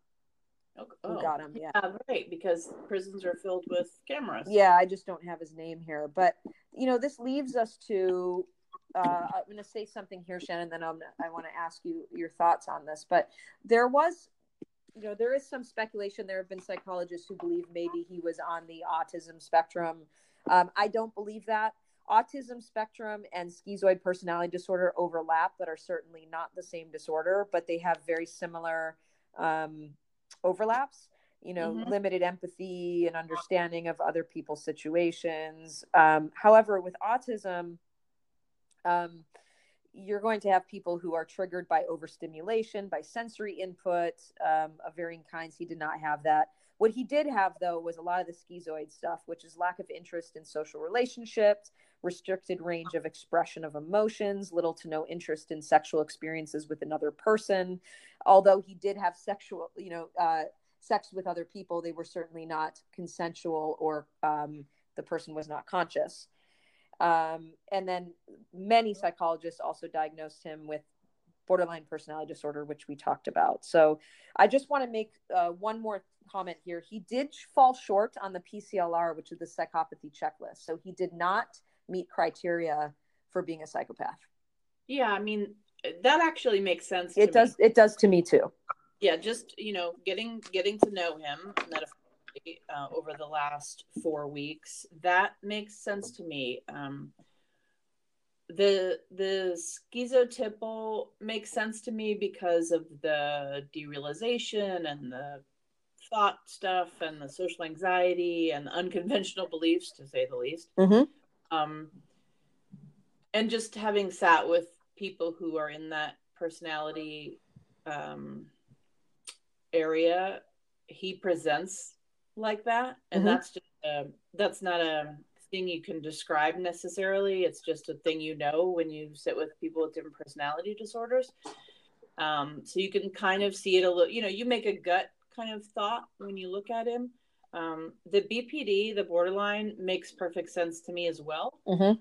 Speaker 1: Oh, who got him? Yeah. yeah, right. Because prisons are filled with cameras.
Speaker 2: Yeah, I just don't have his name here, but you know, this leaves us to uh, I'm going to say something here, Shannon. Then I'm, I want to ask you your thoughts on this. But there was, you know, there is some speculation. There have been psychologists who believe maybe he was on the autism spectrum. Um, I don't believe that. Autism spectrum and schizoid personality disorder overlap, but are certainly not the same disorder. But they have very similar um, overlaps you know, mm-hmm. limited empathy and understanding of other people's situations. Um, however, with autism, um, you're going to have people who are triggered by overstimulation, by sensory input um, of varying kinds. He did not have that. What he did have, though, was a lot of the schizoid stuff, which is lack of interest in social relationships, restricted range of expression of emotions, little to no interest in sexual experiences with another person. Although he did have sexual, you know, uh, sex with other people, they were certainly not consensual or um, the person was not conscious. Um, and then many psychologists also diagnosed him with borderline personality disorder, which we talked about. So I just want to make uh, one more comment here. He did fall short on the PCLR, which is the psychopathy checklist. So he did not meet criteria for being a psychopath.
Speaker 1: Yeah, I mean that actually makes sense.
Speaker 2: It does. Me. It does to me too.
Speaker 1: Yeah, just you know, getting getting to know him uh, over the last four weeks. That makes sense to me. Um, the the schizotypal makes sense to me because of the derealization and the thought stuff and the social anxiety and unconventional beliefs, to say the least.
Speaker 2: Mm-hmm.
Speaker 1: Um, and just having sat with people who are in that personality um, area, he presents like that. And mm-hmm. that's just a, that's not a thing you can describe necessarily. It's just a thing you know when you sit with people with different personality disorders. Um, so you can kind of see it a little you know you make a gut kind of thought when you look at him um, the bpd the borderline makes perfect sense to me as well
Speaker 2: mm-hmm.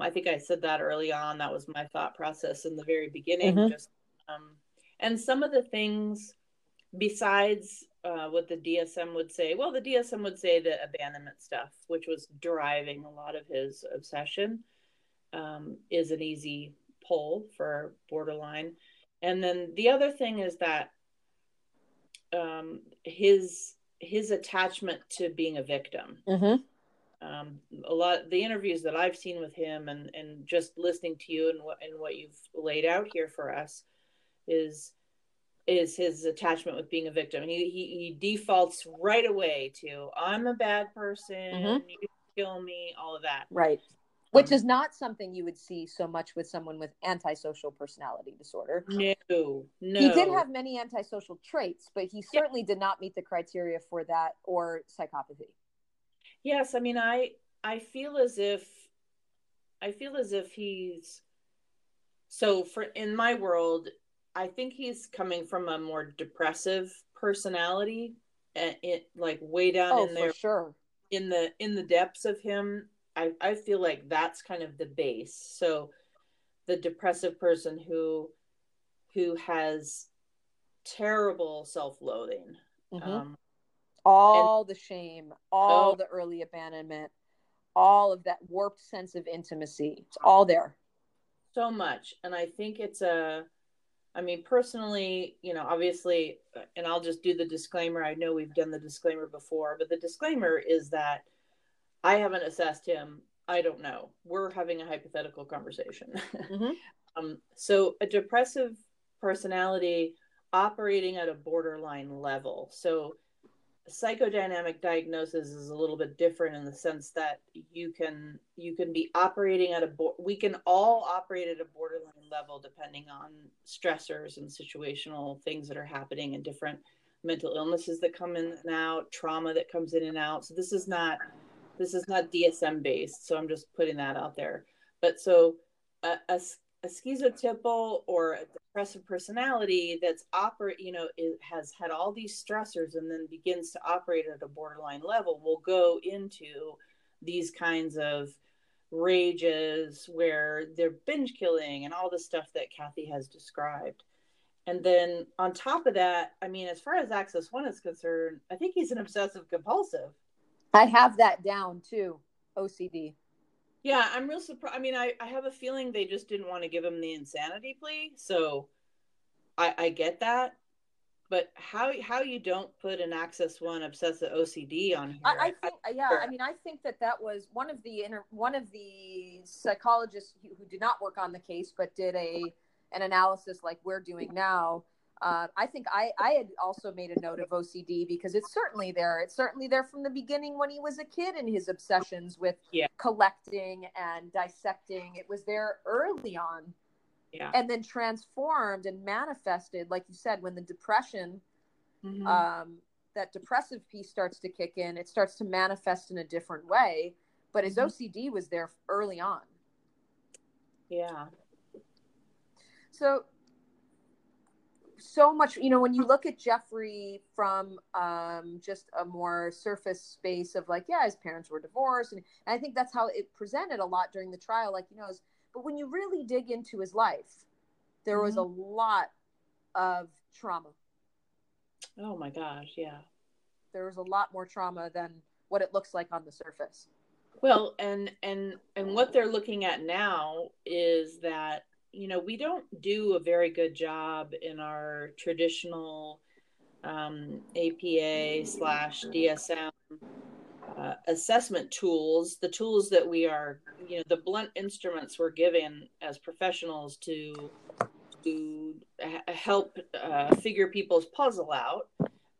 Speaker 1: I think I said that early on. That was my thought process in the very beginning.
Speaker 2: Mhm.
Speaker 1: Just um, and some of the things besides uh, what the DSM would say. Well, the DSM would say the abandonment stuff, which was driving a lot of his obsession, um, is an easy pull for borderline. And then the other thing is that um, his his attachment to being a victim
Speaker 2: Mm-hmm.
Speaker 1: um, a lot the interviews that I've seen with him and and just listening to you and what and what you've laid out here for us is is his attachment with being a victim. He he, he defaults right away to I'm a bad person,
Speaker 2: Mhm.
Speaker 1: you kill me, all of that.
Speaker 2: Right. Which um, is not something you would see so much with someone with antisocial personality disorder.
Speaker 1: No, no.
Speaker 2: He did have many antisocial traits, but he certainly did not meet the criteria for that or psychopathy.
Speaker 1: Yes, I mean I I feel as if I feel as if he's so for in my world I think he's coming from a more depressive personality and it like way down
Speaker 2: Oh,
Speaker 1: in
Speaker 2: for
Speaker 1: there
Speaker 2: sure.
Speaker 1: in the in the depths of him I I feel like that's kind of the base. So the depressive person who who has terrible self-loathing.
Speaker 2: Mhm.
Speaker 1: Um
Speaker 2: all the shame, all
Speaker 1: Oh.
Speaker 2: the early abandonment, all of that warped sense of intimacy. It's all there.
Speaker 1: so much and i think it's a i mean personally you know obviously and i'll just do the disclaimer i know we've done the disclaimer before but the disclaimer is that i haven't assessed him. I don't know. We're having a hypothetical conversation. (laughs)
Speaker 2: Mhm.
Speaker 1: um, so a depressive personality operating at a borderline level. So psychodynamic diagnosis is a little bit different in the sense that you can you can be operating at a bo- we can all operate at a borderline level depending on stressors and situational things that are happening and different mental illnesses that come in and out trauma that comes in and out. So this is not this is not dsm based so i'm just putting that out there. But so a, a, a schizotypal or a depressive personality that's operate you know it has had all these stressors and then begins to operate at a borderline level will go into these kinds of rages where they're binge killing and all the stuff that kathy has described. And then on top of that i mean as far as axis one is concerned i think he's an obsessive compulsive
Speaker 2: I have that down too. OCD.
Speaker 1: Yeah, I'm real surprised. I mean, I, I have a feeling they just didn't want to give him the insanity plea, so I I get that. But how how you don't put an Axis One obsessive OCD on here?
Speaker 2: I, I think, yeah,
Speaker 1: sure.
Speaker 2: I mean, I think that that was one of the inter, one of the psychologists who, who did not work on the case, but did a an analysis like we're doing now. Uh, I think I, I had also made a note of OCD because it's certainly there. It's certainly there from the beginning when he was a kid and his obsessions with
Speaker 1: Yeah.
Speaker 2: collecting and dissecting. It was there early on
Speaker 1: yeah.
Speaker 2: and then transformed and manifested, like you said, when the depression
Speaker 1: Mhm.
Speaker 2: um, that depressive piece starts to kick in, it starts to manifest in a different way. But his
Speaker 1: Mhm.
Speaker 2: OCD was there early on.
Speaker 1: yeah.
Speaker 2: So, so much, you know, when you look at Jeffrey from um, just a more surface space of like, yeah, his parents were divorced. And, and I think that's how it presented a lot during the trial. Like, you know, but when you really dig into his life, there was a lot of trauma.
Speaker 1: Oh my gosh, yeah.
Speaker 2: There was a lot more trauma than what it looks like on the surface.
Speaker 1: Well, and and and what they're looking at now is that you know we don't do a very good job in our traditional um, APA slash DSM uh, assessment tools, the tools that we are, you know, the blunt instruments we're given as professionals to to help uh, figure people's puzzle out.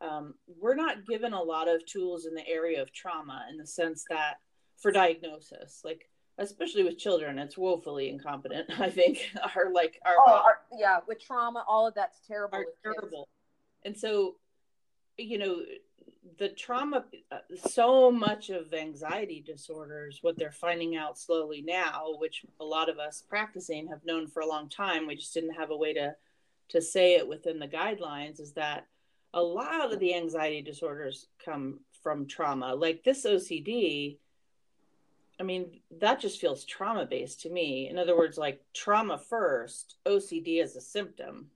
Speaker 1: Um, we're not given a lot of tools in the area of trauma in the sense that for diagnosis, like especially with children, it's woefully incompetent. (laughs) I think (laughs) are like our
Speaker 2: Oh, our, yeah, with trauma, all of that's terrible.
Speaker 1: are terrible. And so, you know, the trauma, uh, so much of anxiety disorders, what they're finding out slowly now, which a lot of us practicing have known for a long time, we just didn't have a way to to say it within the guidelines, is that a lot of the anxiety disorders come from trauma. Like this OCD, I mean, that just feels trauma based to me. In other words, like trauma first, OCD is a symptom,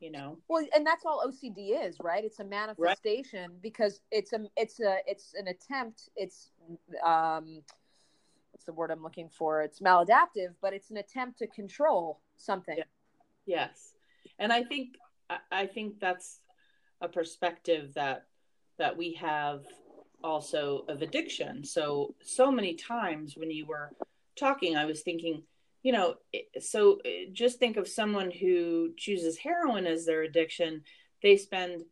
Speaker 1: you know.
Speaker 2: Well, and that's all OCD is, right? It's a manifestation right. because it's a it's a it's an attempt. It's um, what's the word I'm looking for? It's maladaptive, but it's an attempt to control something. Yeah.
Speaker 1: Yes, and I think I think that's a perspective that that we have also of addiction. So, so many times when you were talking, I was thinking, you know, so just think of someone who chooses heroin as their addiction. They spend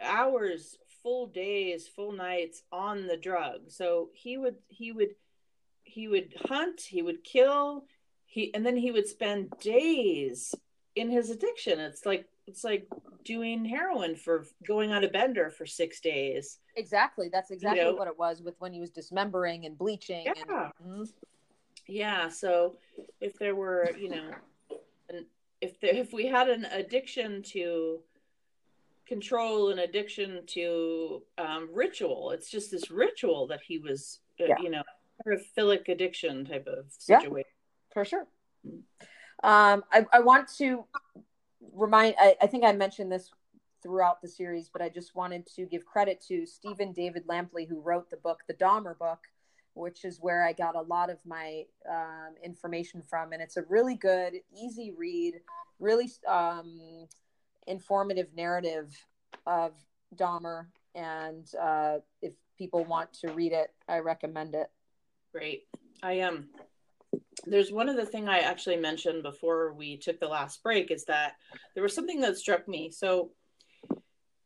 Speaker 1: hours, full days, full nights on the drug. So he would, he would, he would hunt, he would kill, he, and then he would spend days in his addiction. It's like it's like doing heroin for going on a bender for six days.
Speaker 2: Exactly. That's exactly you know? what it was with when he was dismembering and bleaching.
Speaker 1: Yeah.
Speaker 2: And, mm-hmm.
Speaker 1: Yeah. So if there were, you know, an, if there, if we had an addiction to control, an addiction to um, ritual, it's just this ritual that he was, uh, yeah. you know, paraphilic addiction type of situation.
Speaker 2: Yeah, for sure. Um, I, I want to remind I, I, think I mentioned this throughout the series, but I just wanted to give credit to Stephen David Lampley, who wrote the book, the Dahmer book, which is where I got a lot of my um, information from. And it's a really good, easy read, really um, informative narrative of Dahmer. And uh, if people want to read it, I recommend it.
Speaker 1: Great. I am. Um there's one other thing I actually mentioned before we took the last break is that there was something that struck me. So,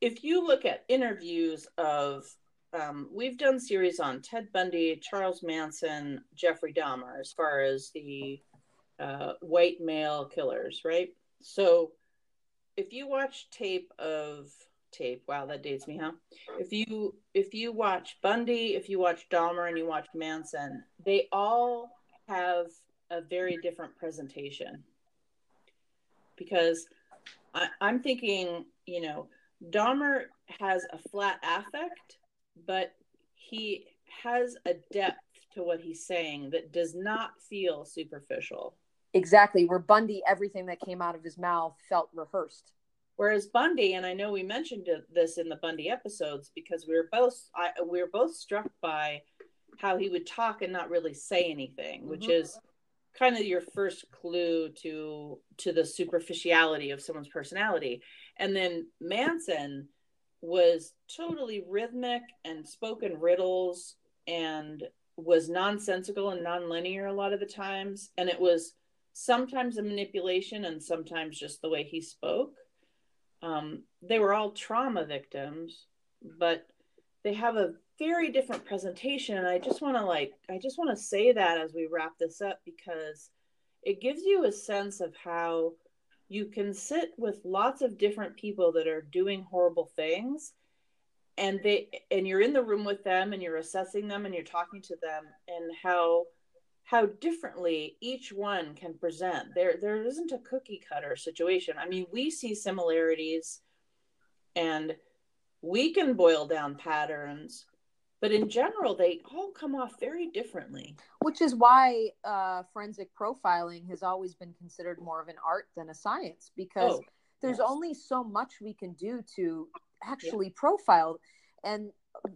Speaker 1: if you look at interviews of, um, we've done series on Ted Bundy, Charles Manson, Jeffrey Dahmer, as far as the uh, white male killers, right? So, if you watch tape of tape, wow, that dates me, huh? If you if you watch Bundy, if you watch Dahmer, and you watch Manson, they all have a very different presentation because I, I'm thinking, you know, Dahmer has a flat affect, but he has a depth to what he's saying that does not feel superficial.
Speaker 2: Exactly. Where Bundy, everything that came out of his mouth felt rehearsed.
Speaker 1: Whereas Bundy, and I know we mentioned this in the Bundy episodes because we were both I, we were both struck by how he would talk and not really say anything, mm-hmm. which is kind of your first clue to to the superficiality of someone's personality. And then Manson was totally rhythmic and spoken riddles and was nonsensical and nonlinear a lot of the times and it was sometimes a manipulation and sometimes just the way he spoke um, they were all trauma victims but they have a very different presentation and i just want to like i just want to say that as we wrap this up because it gives you a sense of how you can sit with lots of different people that are doing horrible things and they and you're in the room with them and you're assessing them and you're talking to them and how how differently each one can present. There there isn't a cookie cutter situation. I mean we see similarities and we can boil down patterns but in general they all come off very differently
Speaker 2: which is why uh, forensic profiling has always been considered more of an art than a science because oh, there's yes. only so much we can do to actually yeah. profile and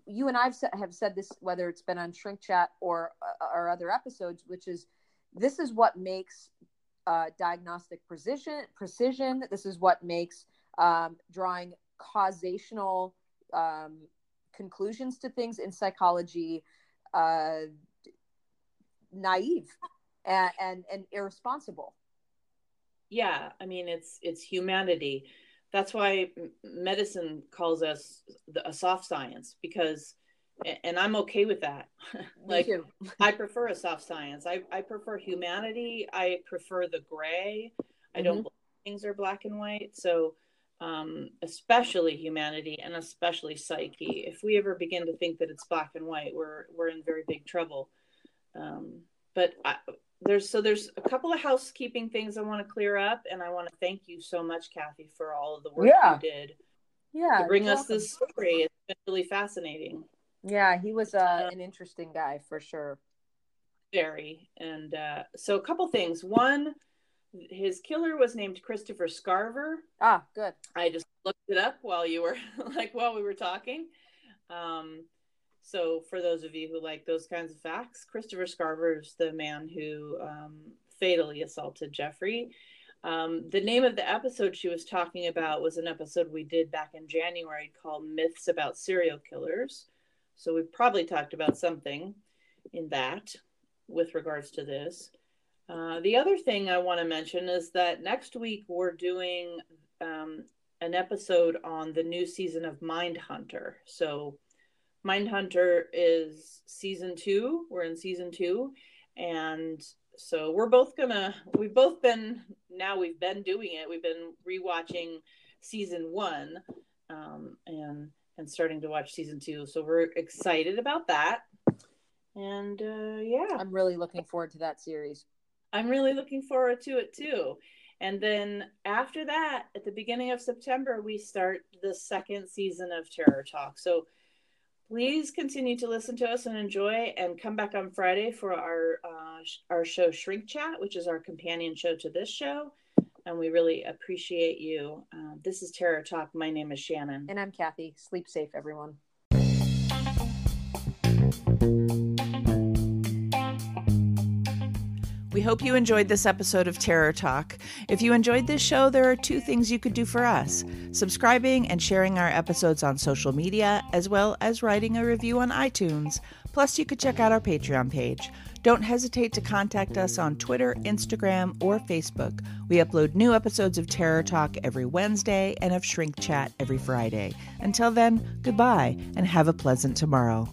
Speaker 2: you and i have said this whether it's been on shrink chat or uh, or other episodes which is this is what makes uh, diagnostic precision precision this is what makes um, drawing causational um, conclusions to things in psychology uh, naive and, and, and irresponsible.
Speaker 1: Yeah i mean it's it's humanity. That's why medicine calls us a soft science because and i'm okay with that. (laughs) Like (laughs) i prefer a soft science. I, I prefer humanity. I prefer the gray. I mm-hmm. don't things are black and white. So um, especially humanity and especially psyche. If we ever begin to think that it's black and white, we're we're in very big trouble. Um, but I, there's so there's a couple of housekeeping things I want to clear up, and I want to thank you so much, Kathy, for all of the work yeah. you did.
Speaker 2: Yeah,
Speaker 1: to bring us welcome. this story. It's been really fascinating.
Speaker 2: Yeah, he was uh, an interesting guy for sure.
Speaker 1: Very. And uh, so a couple things. One, his killer was named Christopher Scarver.
Speaker 2: Ah, good.
Speaker 1: I just looked it up while you were (laughs) like while we were talking. Um, so for those of you who like those kinds of facts, Christopher Scarver is the man who um, fatally assaulted Jeffrey. Um, the name of the episode she was talking about was an episode we did back in January called Myths About Serial Killers. So we probably talked about something in that with regards to this. Uh, the other thing I want to mention is that next week we're doing um, an episode on the new season of Mindhunter. So, Mindhunter is season two. We're in season two. And so we're both gonna, we've both been, now we've been doing it. We've been rewatching season one um, and, and starting to watch season two. So we're excited about that. And uh, yeah,
Speaker 2: I'm really looking forward to that series.
Speaker 1: I'm really looking forward to it too. And then after that, at the beginning of September, we start the second season of Terror Talk. So please continue to listen to us and enjoy, and come back on Friday for our uh, our show Shrink Chat, which is our companion show to this show. And we really appreciate you. Uh, this is Terror Talk. My name is Shannon,
Speaker 2: and I'm Kathy. Sleep safe, everyone.
Speaker 3: We hope you enjoyed this episode of Terror Talk. If you enjoyed this show, there are two things you could do for us subscribing and sharing our episodes on social media, as well as writing a review on iTunes. Plus, you could check out our Patreon page. Don't hesitate to contact us on Twitter, Instagram, or Facebook. We upload new episodes of Terror Talk every Wednesday and of Shrink Chat every Friday. Until then, goodbye and have a pleasant tomorrow.